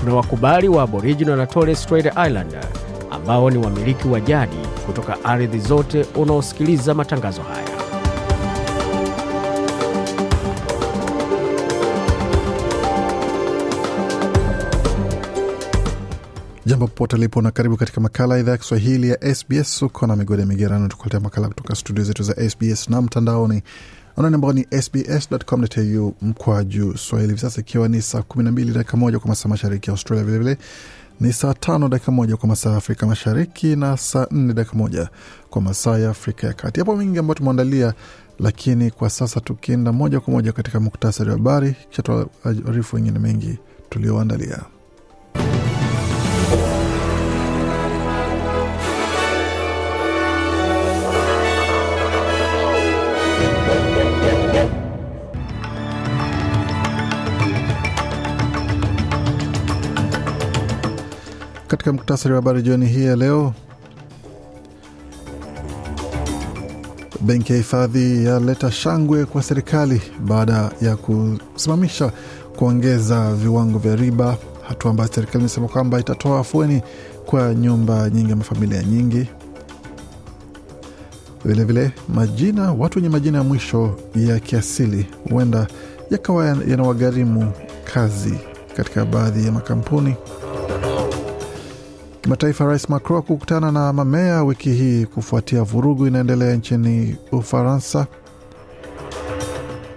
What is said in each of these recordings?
tuna wakubali wa Aboriginal na Torres Strait Islander ambao ni wamiliki wa jadi kutoka ardhi zote unaosikiliza matangazo haya. Jambo popote lipo na karibu katika makala idhaa ya Kiswahili ya SBS. Uko na migode migerano, tukuletea makala kutoka studio zetu za SBS na mtandaoni anani ambao ni sbs.com.au mkwa juu swahili. Hivi sasa ikiwa ni saa 12 dakika moja kwa masaa mashariki ya Australia, vilevile ni saa tano dakika moja kwa masaa ya Afrika Mashariki na saa nne dakika moja kwa masaa ya Afrika ya Kati. Hapo mengi ambayo tumeandalia, lakini kwa sasa tukienda moja kwa moja katika muktasari wa habari, kisha tuarifu wengine mengi tulioandalia. Katika muktasari wa habari jioni hii ya leo, benki ya hifadhi yaleta shangwe kwa serikali baada ya kusimamisha kuongeza viwango vya riba, hatua ambayo serikali imesema kwamba itatoa afueni kwa nyumba nyingi ama familia nyingi. Vilevile majina, watu wenye majina ya mwisho ya kiasili huenda yakawa yanawagharimu kazi katika baadhi ya makampuni. Kimataifa, Rais Macron kukutana na mamea wiki hii kufuatia vurugu inaendelea nchini Ufaransa.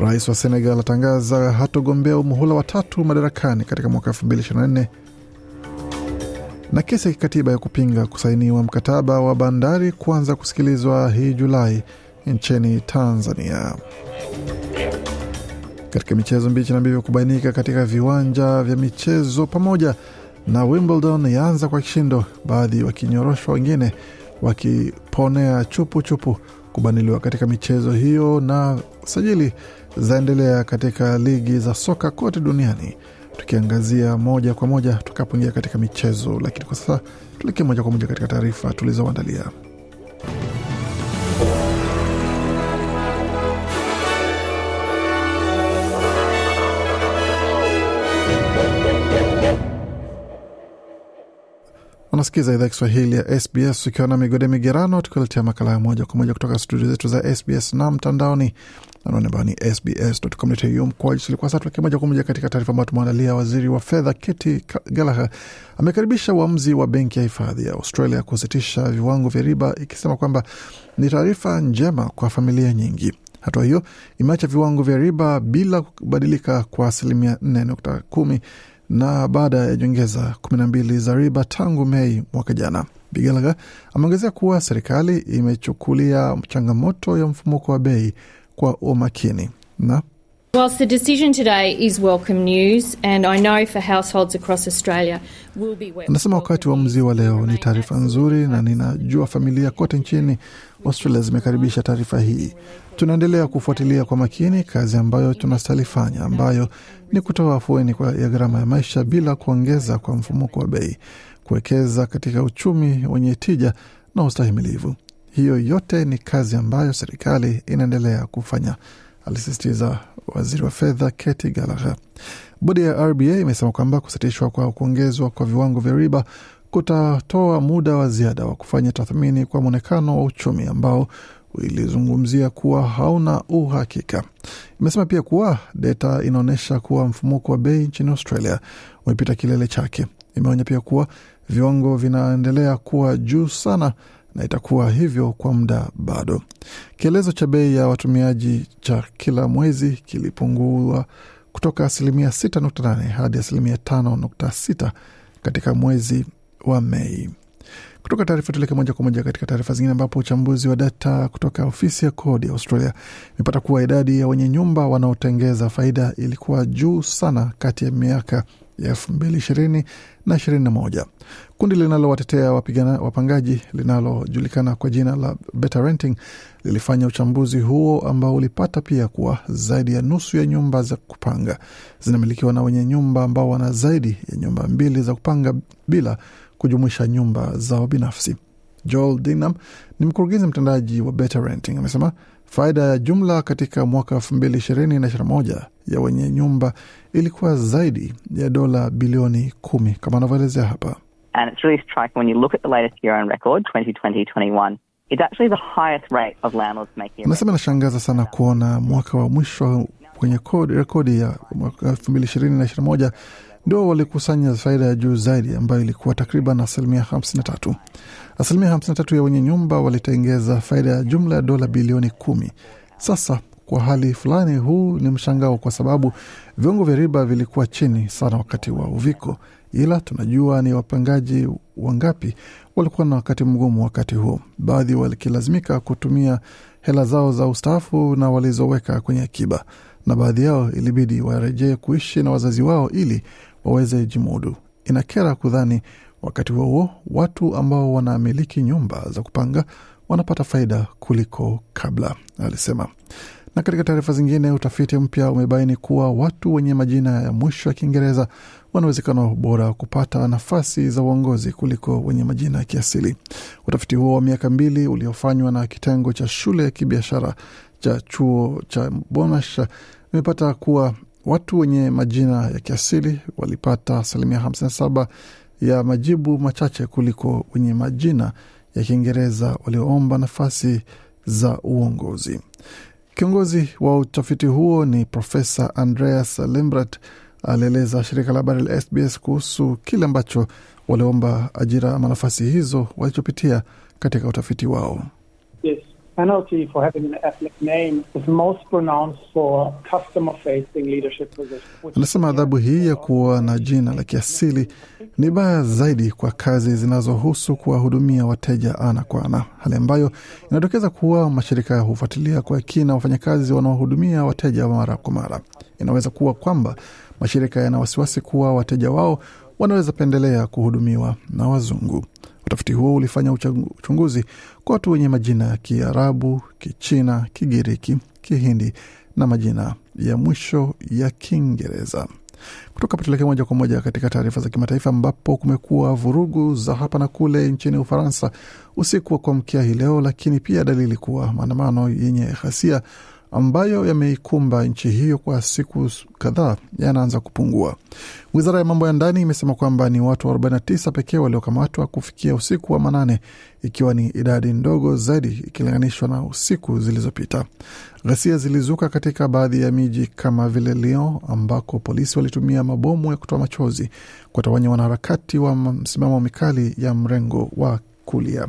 Rais wa Senegal atangaza hatogombea umuhula wa tatu madarakani katika mwaka 2024 na kesi ya kikatiba ya kupinga kusainiwa mkataba wa bandari kuanza kusikilizwa hii Julai nchini Tanzania. Katika michezo, mbichi na mbivu kubainika katika viwanja vya michezo pamoja na Wimbledon yaanza kwa kishindo, baadhi wakinyoroshwa, wengine wakiponea chupu chupu kubaniliwa katika michezo hiyo, na sajili zaendelea katika ligi za soka kote duniani, tukiangazia moja kwa moja tukapoingia katika michezo. Lakini kwa sasa tuelekee moja kwa moja katika taarifa tulizoandalia. Unasikiza idhaa Kiswahili ya SBS ukiwa na migode migerano, tukiletea makala ya moja kwa moja kutoka studio zetu za SBS na mtandaoni anaone ambao ni sbs.com.au mkwaju. Kwa sasa tuelekea moja kwa moja katika taarifa ambayo tumeandalia. Waziri wa fedha Katie Gallagher amekaribisha uamuzi wa benki ya hifadhi ya Australia kusitisha viwango vya riba, ikisema kwamba ni taarifa njema kwa familia nyingi. Hatua hiyo imeacha viwango vya riba bila kubadilika kwa asilimia 4.10 na baada ya nyongeza kumi na mbili za riba tangu Mei mwaka jana. Bigelaga ameongezea kuwa serikali imechukulia changamoto ya mfumuko wa bei kwa umakini na Whilst the decision today is welcome news and I know for households across Australia will be welcome. Anasema wakati uamuzi wa leo ni taarifa nzuri, na ninajua familia kote nchini Australia zimekaribisha taarifa hii. Tunaendelea kufuatilia kwa makini kazi ambayo tunastahili fanya, ambayo ni kutoa afueni ya gharama ya maisha bila kuongeza kwa mfumuko wa bei, kuwekeza katika uchumi wenye tija na ustahimilivu. Hiyo yote ni kazi ambayo serikali inaendelea kufanya, alisisitiza waziri wa fedha Katie Gallagher. Bodi ya RBA imesema kwamba kusitishwa kwa kuongezwa kwa viwango vya riba kutatoa muda wa ziada wa kufanya tathmini kwa mwonekano wa uchumi ambao ilizungumzia kuwa hauna uhakika. Imesema pia kuwa data inaonyesha kuwa mfumuko wa bei nchini Australia umepita kilele chake. Imeonya pia kuwa viwango vinaendelea kuwa juu sana na itakuwa hivyo kwa muda bado. Kielezo cha bei ya watumiaji cha kila mwezi kilipungua kutoka asilimia 6.8 hadi asilimia 5.6 katika mwezi wa Mei. Kutoka taarifa tuleke moja kwa moja katika taarifa zingine, ambapo uchambuzi wa data kutoka ofisi ya kodi ya Australia imepata kuwa idadi ya wenye nyumba wanaotengeza faida ilikuwa juu sana kati ya miaka ya elfu mbili ishirini na ishirini na moja. Kundi linalowatetea wapangaji linalojulikana kwa jina la Better Renting lilifanya uchambuzi huo ambao ulipata pia kuwa zaidi ya nusu ya nyumba za kupanga zinamilikiwa na wenye nyumba ambao wana zaidi ya nyumba mbili za kupanga bila kujumuisha nyumba zao binafsi. Joel Dinam ni mkurugenzi mtendaji wa Better Renting, amesema faida ya jumla katika mwaka elfu mbili ishirini na ishirini na moja ya wenye nyumba ilikuwa zaidi ya dola bilioni kumi kama anavyoelezea hapa. And it's really striking when you look at the latest year on record, 2020-21, it's actually the highest rate of landlords making... Anasema inashangaza sana kuona mwaka wa mwisho kwenye rekodi ya mwaka elfu mbili ishirini na ishirini moja ndio walikusanya faida ya juu zaidi ambayo ilikuwa takriban asilimia hamsini na tatu. Asilimia hamsini na tatu ya wenye nyumba walitengeza faida ya jumla ya dola bilioni kumi. Sasa kwa hali fulani, huu ni mshangao kwa sababu viwango vya riba vilikuwa chini sana wakati wa uviko, ila tunajua ni wapangaji wangapi walikuwa na wakati mgumu wakati huo, baadhi wakilazimika kutumia hela zao za ustaafu na walizoweka kwenye akiba, na baadhi yao ilibidi warejee kuishi na wazazi wao ili waweze jimudu. Inakera kudhani wakati huo watu ambao wanamiliki nyumba za kupanga wanapata faida kuliko kabla, alisema. Na katika taarifa zingine, utafiti mpya umebaini kuwa watu wenye majina ya mwisho ya Kiingereza wana uwezekano bora kupata nafasi za uongozi kuliko wenye majina ya kiasili. Utafiti huo wa miaka mbili uliofanywa na kitengo cha shule ya kibiashara cha chuo cha Monash imepata kuwa watu wenye majina ya kiasili walipata asilimia 57 ya majibu machache kuliko wenye majina ya Kiingereza walioomba nafasi za uongozi. Kiongozi wa utafiti huo ni Profesa Andreas Lembrat alieleza shirika la habari la SBS kuhusu kile ambacho waliomba ajira ama nafasi hizo walichopitia katika utafiti wao. Yes. Penalty for having an ethnic name is most pronounced for customer-facing leadership positions. Anasema adhabu hii ya kuwa na jina la kiasili ni baya zaidi kwa kazi zinazohusu kuwahudumia wateja ana kwa ana, hali ambayo inatokeza kuwa mashirika hufuatilia kwa kina wafanyakazi wanaohudumia wateja mara kwa mara. Inaweza kuwa kwamba mashirika yana wasiwasi kuwa wateja wao wanaweza pendelea kuhudumiwa na wazungu. Utafiti huo ulifanya uchunguzi kwa watu wenye majina ya Kiarabu, Kichina, Kigiriki, Kihindi na majina ya mwisho ya Kiingereza. Kutoka patuleke moja kwa moja katika taarifa za kimataifa, ambapo kumekuwa vurugu za hapa na kule nchini Ufaransa usiku wa kuamkia hii leo, lakini pia dalili kuwa maandamano yenye ghasia ambayo yameikumba nchi hiyo kwa siku kadhaa yanaanza kupungua. Wizara ya mambo ya ndani imesema kwamba ni watu 49 pekee waliokamatwa kufikia usiku wa manane, ikiwa ni idadi ndogo zaidi ikilinganishwa na usiku zilizopita. Ghasia zilizuka katika baadhi ya miji kama vile Lyon, ambako polisi walitumia mabomu ya kutoa machozi kuwatawanya wanaharakati wa msimamo mikali ya mrengo wa kulia.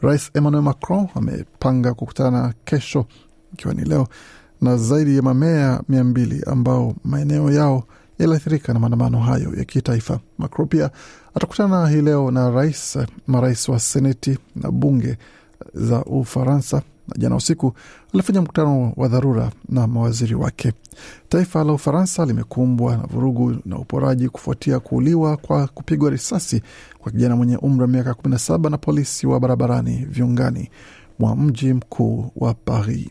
Rais Emmanuel Macron amepanga kukutana kesho ikiwa ni leo na zaidi ya mamea mia mbili ambao maeneo yao yaliathirika na maandamano hayo ya kitaifa. Macron pia atakutana hii leo na rais marais wa seneti na bunge za Ufaransa, na jana usiku alifanya mkutano wa dharura na mawaziri wake. Taifa la Ufaransa limekumbwa na vurugu na uporaji kufuatia kuuliwa kwa kupigwa risasi kwa kijana mwenye umri wa miaka 17 na polisi wa barabarani viungani mwa mji mkuu wa Paris.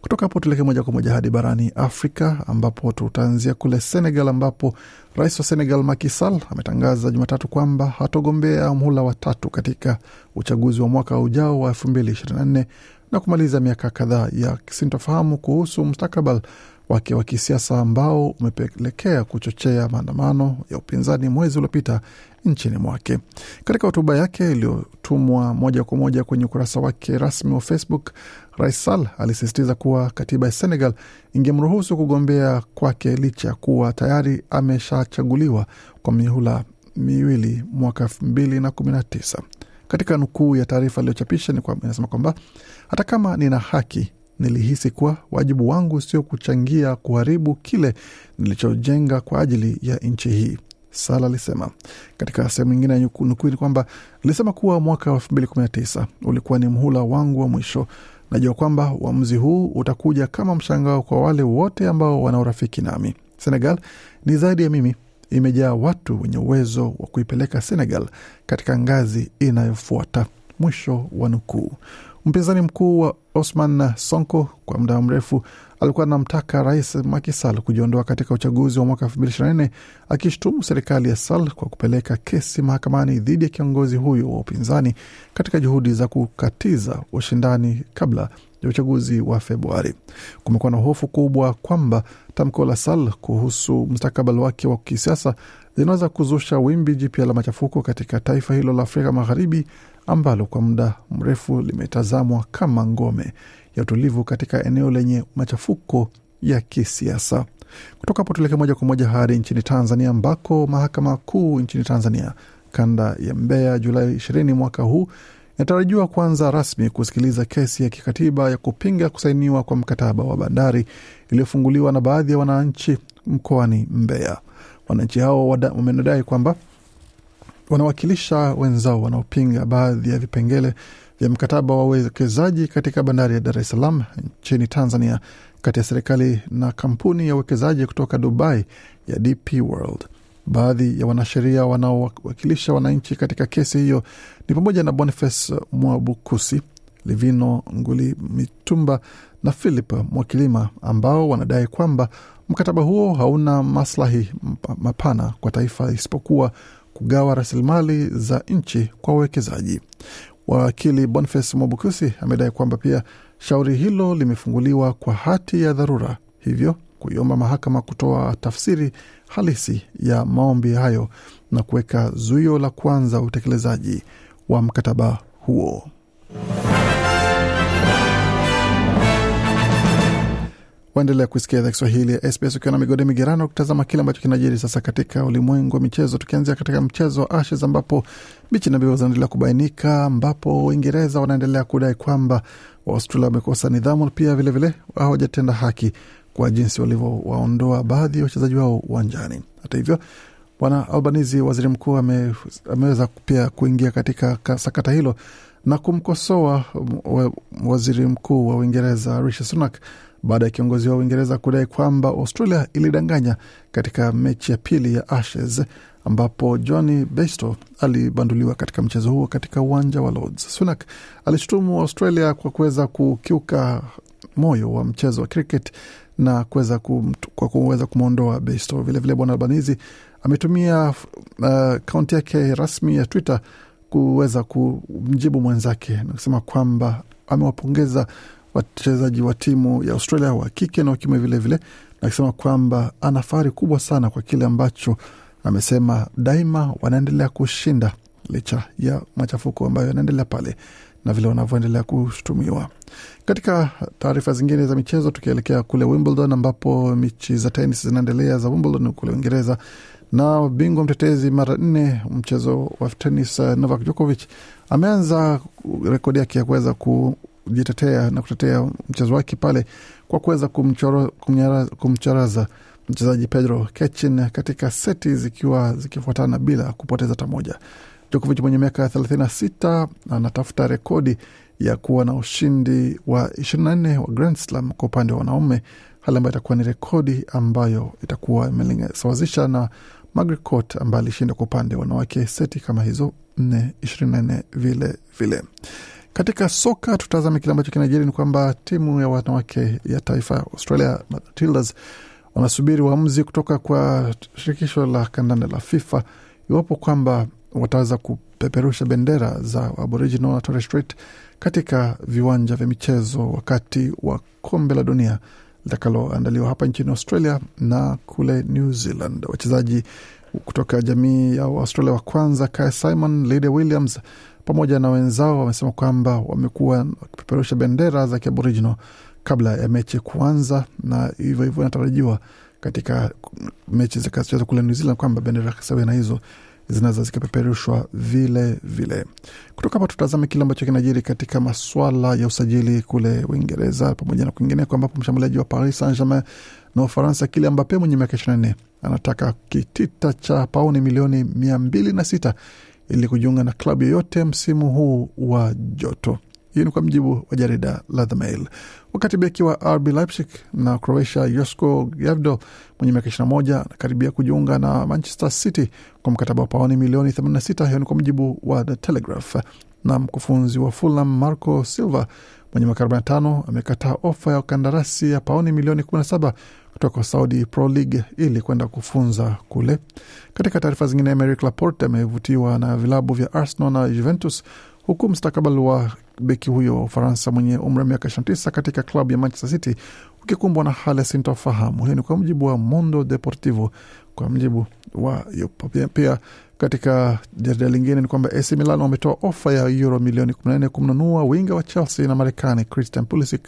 Kutoka hapo tuelekee moja kwa moja hadi barani Afrika ambapo tutaanzia kule Senegal, ambapo rais wa Senegal Macky Sall ametangaza Jumatatu kwamba hatogombea mhula wa tatu katika uchaguzi wa mwaka ujao wa 2024 na kumaliza miaka kadhaa ya sintofahamu kuhusu mustakabali wake wa kisiasa ambao umepelekea kuchochea maandamano ya upinzani mwezi uliopita nchini mwake. Katika hotuba yake iliyotumwa moja kwa moja kwenye ukurasa wake rasmi wa Facebook, Rais Sall alisisitiza kuwa katiba ya Senegal ingemruhusu kugombea kwake licha ya kuwa tayari ameshachaguliwa kwa mihula miwili mwaka elfu mbili na kumi na tisa. Katika nukuu ya taarifa iliyochapisha inasema kwamba hata kama nina haki nilihisi kuwa wajibu wangu sio kuchangia kuharibu kile nilichojenga kwa ajili ya nchi hii, Sala alisema. Katika sehemu nyingine ya nukuu ni kwamba nilisema kuwa mwaka wa elfu mbili kumi na tisa ulikuwa ni mhula wangu wa mwisho. Najua kwamba uamuzi huu utakuja kama mshangao kwa wale wote ambao wana urafiki nami. Senegal ni zaidi ya mimi, imejaa watu wenye uwezo wa kuipeleka Senegal katika ngazi inayofuata. Mwisho wa nukuu. Mpinzani mkuu wa Osman Sonko kwa muda mrefu alikuwa anamtaka rais Makisal kujiondoa katika uchaguzi wa mwaka 2024 akishutumu serikali ya Sal kwa kupeleka kesi mahakamani dhidi ya kiongozi huyo wa upinzani katika juhudi za kukatiza ushindani kabla ya uchaguzi wa Februari. Kumekuwa na hofu kubwa kwamba tamko la Sal kuhusu mustakabali wake wa kisiasa linaweza kuzusha wimbi jipya la machafuko katika taifa hilo la Afrika Magharibi ambalo kwa muda mrefu limetazamwa kama ngome ya utulivu katika eneo lenye machafuko ya kisiasa. Kutoka hapo tuelekee moja kwa moja hadi nchini Tanzania, ambako mahakama kuu nchini Tanzania kanda ya Mbeya Julai ishirini mwaka huu inatarajiwa kuanza rasmi kusikiliza kesi ya kikatiba ya kupinga kusainiwa kwa mkataba wa bandari iliyofunguliwa na baadhi ya wananchi mkoani Mbeya. Wananchi hao wamenadai kwamba wanawakilisha wenzao wanaopinga baadhi ya vipengele vya mkataba wa uwekezaji katika bandari ya Dar es Salaam nchini Tanzania kati ya serikali na kampuni ya uwekezaji kutoka Dubai ya DP World. Baadhi ya wanasheria wanaowakilisha wananchi katika kesi hiyo ni pamoja na Boniface Mwabukusi, Livino Nguli Mitumba na Philip Mwakilima ambao wanadai kwamba mkataba huo hauna maslahi mapana kwa taifa isipokuwa kugawa rasilimali za nchi kwa wawekezaji. Wakili Boniface Mwabukusi amedai kwamba pia shauri hilo limefunguliwa kwa hati ya dharura, hivyo kuiomba mahakama kutoa tafsiri halisi ya maombi hayo na kuweka zuio la kwanza utekelezaji wa mkataba huo. Waendelea kuisikia idhaa Kiswahili ya SBS ukiwa na migode migerano, kutazama kile ambacho kinajiri sasa katika ulimwengu wa michezo, tukianzia katika mchezo wa Ashes ambapo bichi na mbivu zinaendelea kubainika, ambapo Uingereza wanaendelea kudai kwamba Waaustralia wamekosa nidhamu, pia vilevile hawajatenda haki kwa jinsi walivyowaondoa baadhi ya wachezaji wao uwanjani. Hata hivyo, Bwana Albanizi, waziri mkuu, ame, ameweza pia kuingia katika sakata hilo na kumkosoa waziri mkuu wa Uingereza Rishi Sunak baada ya kiongozi wa Uingereza kudai kwamba Australia ilidanganya katika mechi ya pili ya Ashes ambapo Johnny Bairstow alibanduliwa katika mchezo huo katika uwanja wa Lords. Sunak alishutumu Australia kwa kuweza kukiuka moyo wa mchezo wa cricket na kuweza kwa kuweza kumwondoa Bairstow. Vilevile bwana Albanizi ametumia akaunti uh, yake rasmi ya Twitter kuweza kumjibu mwenzake na kusema kwamba amewapongeza wachezaji wa timu ya Australia wa kike na wa vilevile, na akisema kwamba ana fahari kubwa sana kwa kile ambacho amesema daima wanaendelea kushinda licha ya machafuko ambayo yanaendelea pale na vile wanavyoendelea kushutumiwa. Katika taarifa zingine za michezo, tukielekea kule Wimbledon ambapo michi za tenis zinaendelea za Wimbledon kule Uingereza, na bingwa mtetezi mara nne mchezo wa tenis Novak Djokovic ameanza rekodi yake ya kuweza kujitetea na kutetea mchezo wake pale kwa kuweza kumcharaza mchezaji Pedro Kechin katika seti zikiwa zikifuatana bila kupoteza hata moja. Djokovic mwenye miaka 36 anatafuta rekodi ya kuwa na ushindi wa 24 wa Grand Slam kwa upande wa wanaume, hali ambayo itakuwa ni rekodi ambayo itakuwa imesawazisha na Margaret Court ambaye alishinda kwa upande wa wanawake seti kama hizo 4 24 vile vile. Katika soka tutazame kile ambacho kinajiri ni kwamba timu ya wanawake ya taifa ya Australia Matildas wanasubiri uamuzi kutoka kwa shirikisho la kandanda la FIFA iwapo kwamba wataweza kupeperusha bendera za Aboriginal na Torres Strait katika viwanja vya michezo wakati wa kombe la dunia litakaloandaliwa hapa nchini Australia na kule New Zealand. Wachezaji kutoka jamii ya Australia wa kwanza Kaya Simon, Lydia Williams pamoja na wenzao wamesema kwamba wamekuwa wakipeperusha bendera za kiaboriginal kabla ya mechi kuanza, na hivyo hivyo inatarajiwa katika mechi zitakazochezwa kule New Zealand kwamba bendera sawia na hizo zinaweza zikapeperushwa vile vile. Kutoka hapa tutazame kile ambacho kinajiri katika maswala ya usajili kule Uingereza pamoja na kwingineko, ambapo mshambuliaji wa Paris Saint Germain na Ufaransa Kylian Mbappe mwenye miaka ishirini na nne anataka kitita cha pauni milioni mia mbili na sita ili kujiunga na klabu yoyote msimu huu wa joto. Hii ni kwa mjibu wa jarida la The Mail. Wakati beki wa RB Leipzig na Croatia Josko Gvardiol mwenye miaka 21 anakaribia kujiunga na Manchester City kwa mkataba wa paoni milioni 86. Hiyo ni kwa mjibu wa The Telegraph. Na mkufunzi wa Fulham Marco Silva mwenye miaka 45 amekataa ofa ya kandarasi ya paoni milioni 17 kutoka Saudi Pro League ili kwenda kufunza kule. Katika taarifa zingine, Emerick Laporte amevutiwa na vilabu vya Arsenal na Juventus huku mstakabali wa beki huyo wa Ufaransa mwenye umri wa miaka 29 katika klabu ya Manchester City ukikumbwa na hali sintofahamu. Hiyo ni kwa mujibu wa Mondo Deportivo. Kwa mujibu wa yupo pia, pia katika jarida lingine ni kwamba AC Milan wametoa ofa ya euro milioni 14 kumnunua winga wa Chelsea na Marekani Christian Pulisic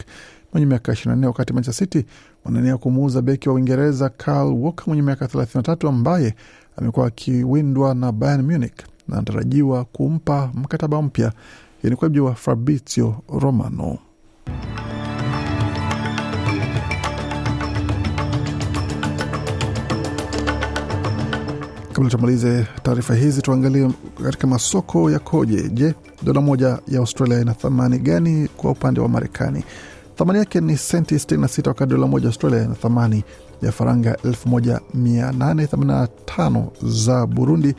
mwenye miaka 24, wakati Manchester City wanania kumuuza beki wa Uingereza Kyle Walker mwenye miaka 33 ambaye amekuwa akiwindwa na Bayern Munich na anatarajiwa kumpa mkataba mpya. Hii kwa mujibu wa Fabrizio Romano. Kabla tumalize taarifa hizi, tuangalie katika masoko yakoje. Je, dola moja ya Australia ina thamani gani kwa upande wa Marekani? Thamani yake ni senti 66, wakati dola moja Australia na thamani ya faranga 1885 za Burundi,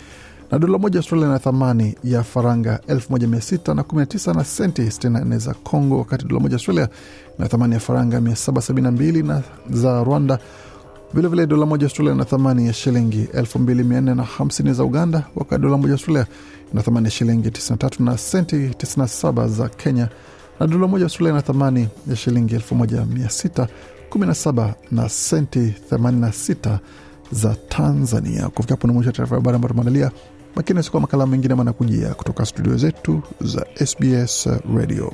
na dola moja Australia na thamani ya faranga 1619 na senti 64 za Congo, wakati dola moja Australia na thamani ya faranga 772 na za Rwanda. Vilevile dola moja Australia na thamani ya shilingi 2450 za Uganda, wakati dola moja Australia na thamani ya shilingi 93 na senti 97 za Kenya, na dola moja Australia ina thamani ya shilingi 1617 na senti 86 za Tanzania. Kufikia hapo ni mwisho taarifa ya habari ambayo tumeandalia. Makini asikuwa makala mengine manakujia kutoka studio zetu za SBS Radio.